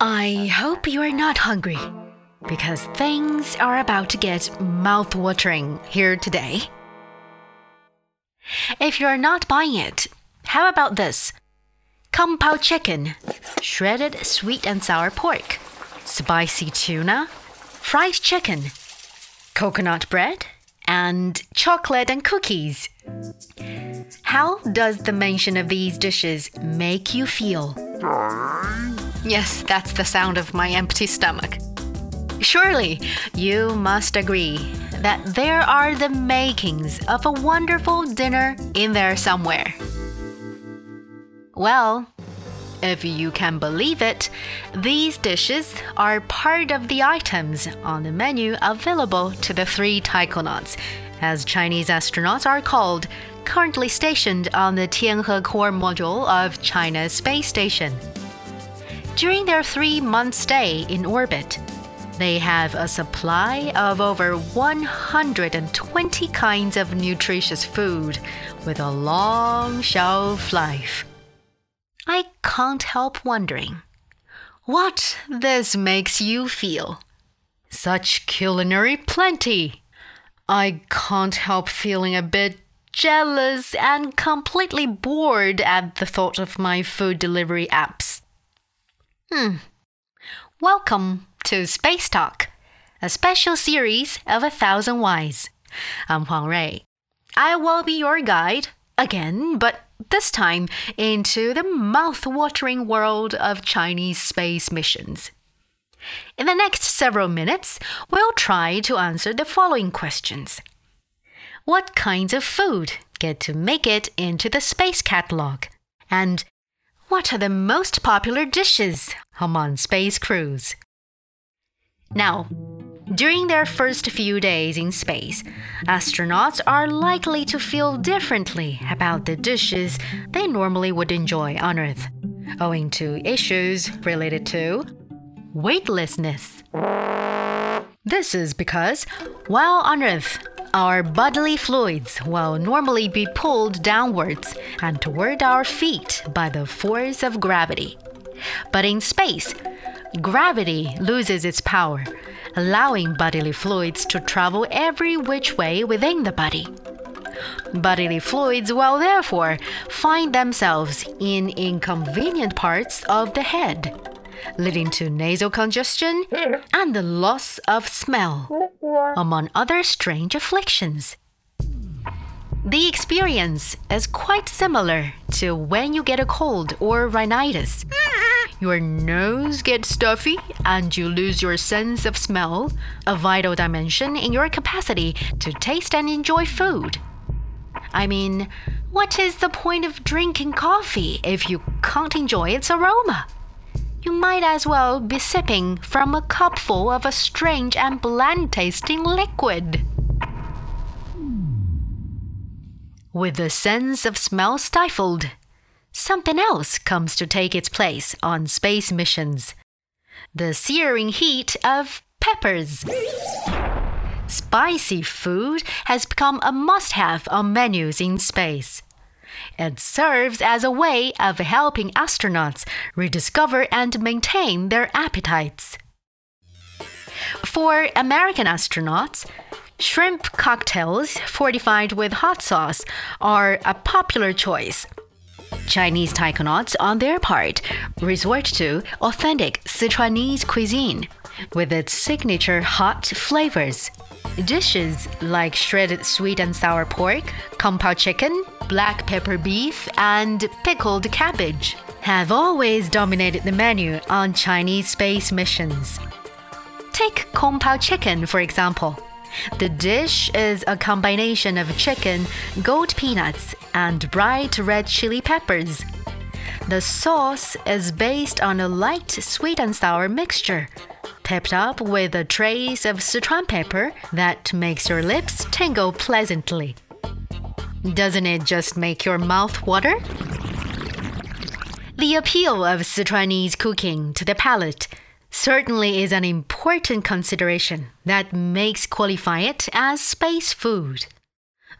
I hope you are not hungry because things are about to get mouth-watering here today. If you're not buying it, how about this? Kung Pao chicken, shredded sweet and sour pork, spicy tuna, fried chicken, coconut bread, and chocolate and cookies. How does the mention of these dishes make you feel? Yes, that's the sound of my empty stomach. Surely you must agree that there are the makings of a wonderful dinner in there somewhere. Well, if you can believe it, these dishes are part of the items on the menu available to the three taikonauts, as Chinese astronauts are called, currently stationed on the Tianhe core module of China's space station. During their three month stay in orbit, they have a supply of over 120 kinds of nutritious food with a long shelf life. I can't help wondering what this makes you feel. Such culinary plenty. I can't help feeling a bit jealous and completely bored at the thought of my food delivery apps. Hmm. Welcome to Space Talk, a special series of A Thousand Whys. I'm Huang Rui. I will be your guide again, but this time into the mouth-watering world of Chinese space missions. In the next several minutes, we'll try to answer the following questions. What kinds of food get to make it into the space catalog? And what are the most popular dishes among space crews? Now, during their first few days in space, astronauts are likely to feel differently about the dishes they normally would enjoy on Earth, owing to issues related to weightlessness. This is because while on Earth, our bodily fluids will normally be pulled downwards and toward our feet by the force of gravity. But in space, gravity loses its power, allowing bodily fluids to travel every which way within the body. Bodily fluids will therefore find themselves in inconvenient parts of the head, leading to nasal congestion and the loss of smell, among other strange afflictions. The experience is quite similar to when you get a cold or rhinitis. Your nose gets stuffy and you lose your sense of smell, a vital dimension in your capacity to taste and enjoy food. I mean, what is the point of drinking coffee if you can't enjoy its aroma? You might as well be sipping from a cupful of a strange and bland tasting liquid. With the sense of smell stifled, something else comes to take its place on space missions the searing heat of peppers. Spicy food has become a must have on menus in space. It serves as a way of helping astronauts rediscover and maintain their appetites. For American astronauts, shrimp cocktails fortified with hot sauce are a popular choice. Chinese taikonauts, on their part, resort to authentic Sichuanese cuisine with its signature hot flavors. Dishes like shredded sweet and sour pork, kung pao chicken, black pepper beef, and pickled cabbage have always dominated the menu on Chinese space missions. Take kung pao chicken, for example. The dish is a combination of chicken, goat peanuts, and bright red chili peppers. The sauce is based on a light sweet and sour mixture, topped up with a trace of Sichuan pepper that makes your lips tingle pleasantly. Doesn't it just make your mouth water? The appeal of Sichuanese cooking to the palate certainly is an important consideration that makes qualify it as space food.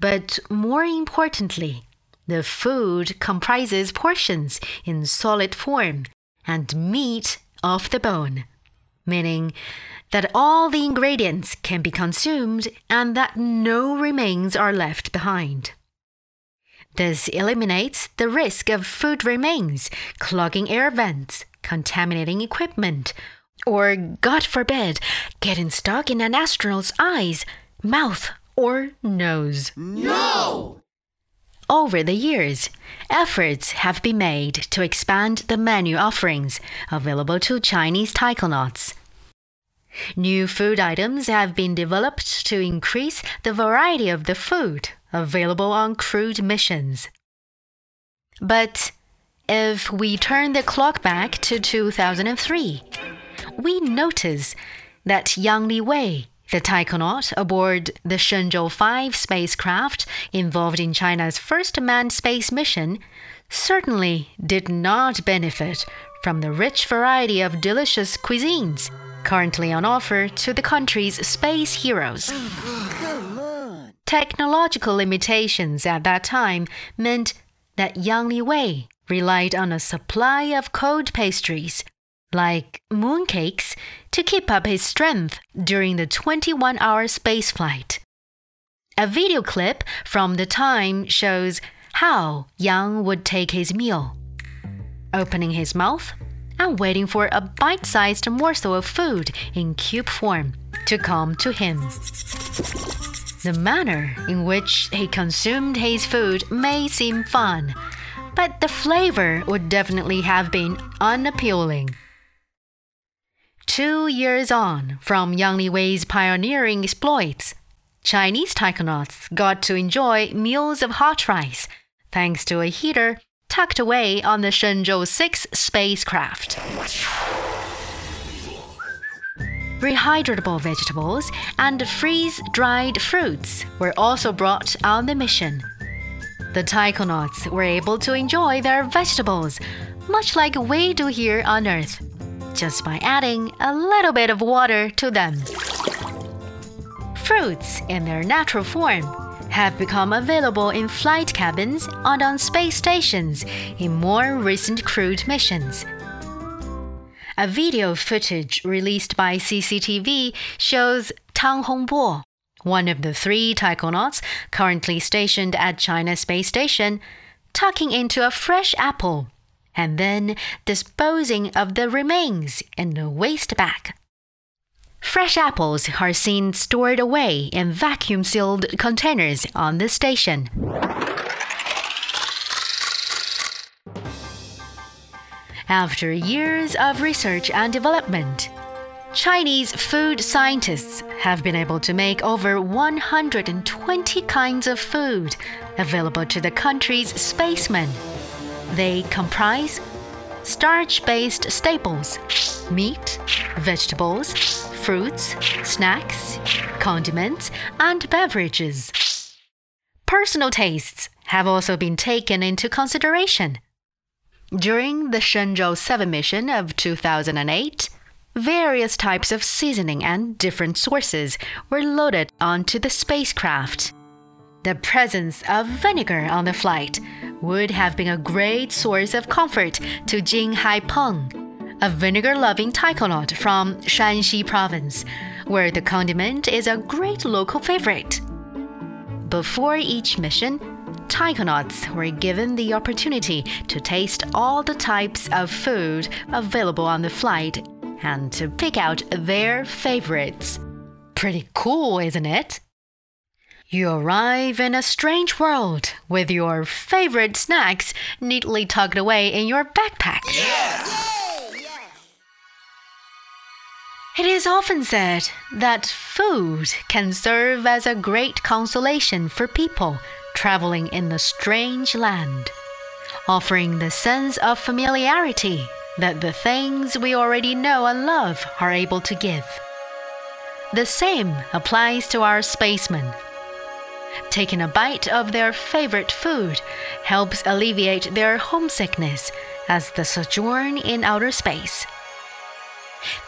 But more importantly, the food comprises portions in solid form and meat off the bone, meaning that all the ingredients can be consumed and that no remains are left behind. This eliminates the risk of food remains clogging air vents, contaminating equipment, or, God forbid, getting stuck in an astronaut's eyes, mouth, or nose. No! Over the years, efforts have been made to expand the menu offerings available to Chinese taikonauts. New food items have been developed to increase the variety of the food available on crewed missions. But if we turn the clock back to 2003, we notice that Yang Liwei, the taikonaut aboard the Shenzhou 5 spacecraft involved in China's first manned space mission, certainly did not benefit from the rich variety of delicious cuisines currently on offer to the country's space heroes. Technological limitations at that time meant that Yang Liwei relied on a supply of cold pastries, like mooncakes, to keep up his strength during the 21 hour spaceflight. A video clip from the time shows how Yang would take his meal, opening his mouth and waiting for a bite sized morsel of food in cube form to come to him. The manner in which he consumed his food may seem fun, but the flavor would definitely have been unappealing. Two years on from Yang Liwei's pioneering exploits, Chinese taikonauts got to enjoy meals of hot rice thanks to a heater tucked away on the Shenzhou 6 spacecraft. Rehydratable vegetables and freeze dried fruits were also brought on the mission. The taikonauts were able to enjoy their vegetables, much like we do here on Earth, just by adding a little bit of water to them. Fruits in their natural form have become available in flight cabins and on space stations in more recent crewed missions. A video footage released by CCTV shows Tang Hongbo, one of the three taikonauts currently stationed at China Space Station, tucking into a fresh apple and then disposing of the remains in a waste bag. Fresh apples are seen stored away in vacuum sealed containers on the station. After years of research and development, Chinese food scientists have been able to make over 120 kinds of food available to the country's spacemen. They comprise starch based staples, meat, vegetables, fruits, snacks, condiments, and beverages. Personal tastes have also been taken into consideration. During the Shenzhou 7 mission of 2008, various types of seasoning and different sauces were loaded onto the spacecraft. The presence of vinegar on the flight would have been a great source of comfort to Jing Haipeng a vinegar loving taikonaut from Shanxi province, where the condiment is a great local favorite. Before each mission, taikonauts were given the opportunity to taste all the types of food available on the flight and to pick out their favorites. Pretty cool, isn't it? You arrive in a strange world with your favorite snacks neatly tucked away in your backpack. Yeah! It is often said that food can serve as a great consolation for people traveling in the strange land, offering the sense of familiarity that the things we already know and love are able to give. The same applies to our spacemen. Taking a bite of their favorite food helps alleviate their homesickness as the sojourn in outer space.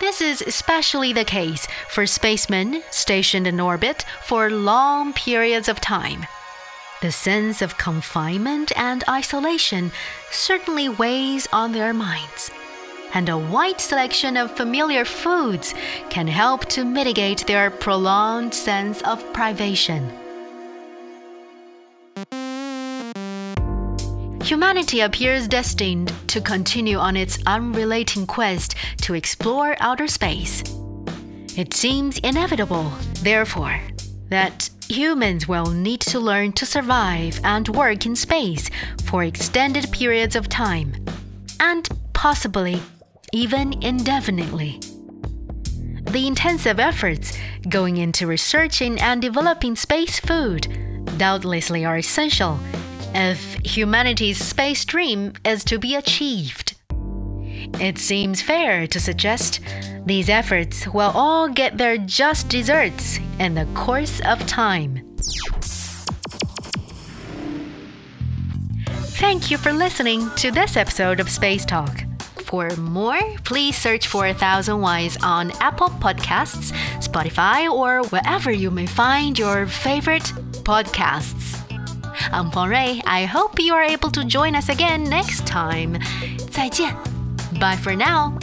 This is especially the case for spacemen stationed in orbit for long periods of time. The sense of confinement and isolation certainly weighs on their minds. and a wide selection of familiar foods can help to mitigate their prolonged sense of privation. Humanity appears destined to continue on its unrelenting quest to explore outer space. It seems inevitable, therefore, that humans will need to learn to survive and work in space for extended periods of time, and possibly even indefinitely. The intensive efforts going into researching and developing space food doubtlessly are essential if humanity's space dream is to be achieved. It seems fair to suggest these efforts will all get their just desserts in the course of time. Thank you for listening to this episode of Space Talk. For more, please search for A Thousand Whys on Apple Podcasts, Spotify, or wherever you may find your favorite podcasts. I'm Ray. I hope you are able to join us again next time. 再见. Bye for now.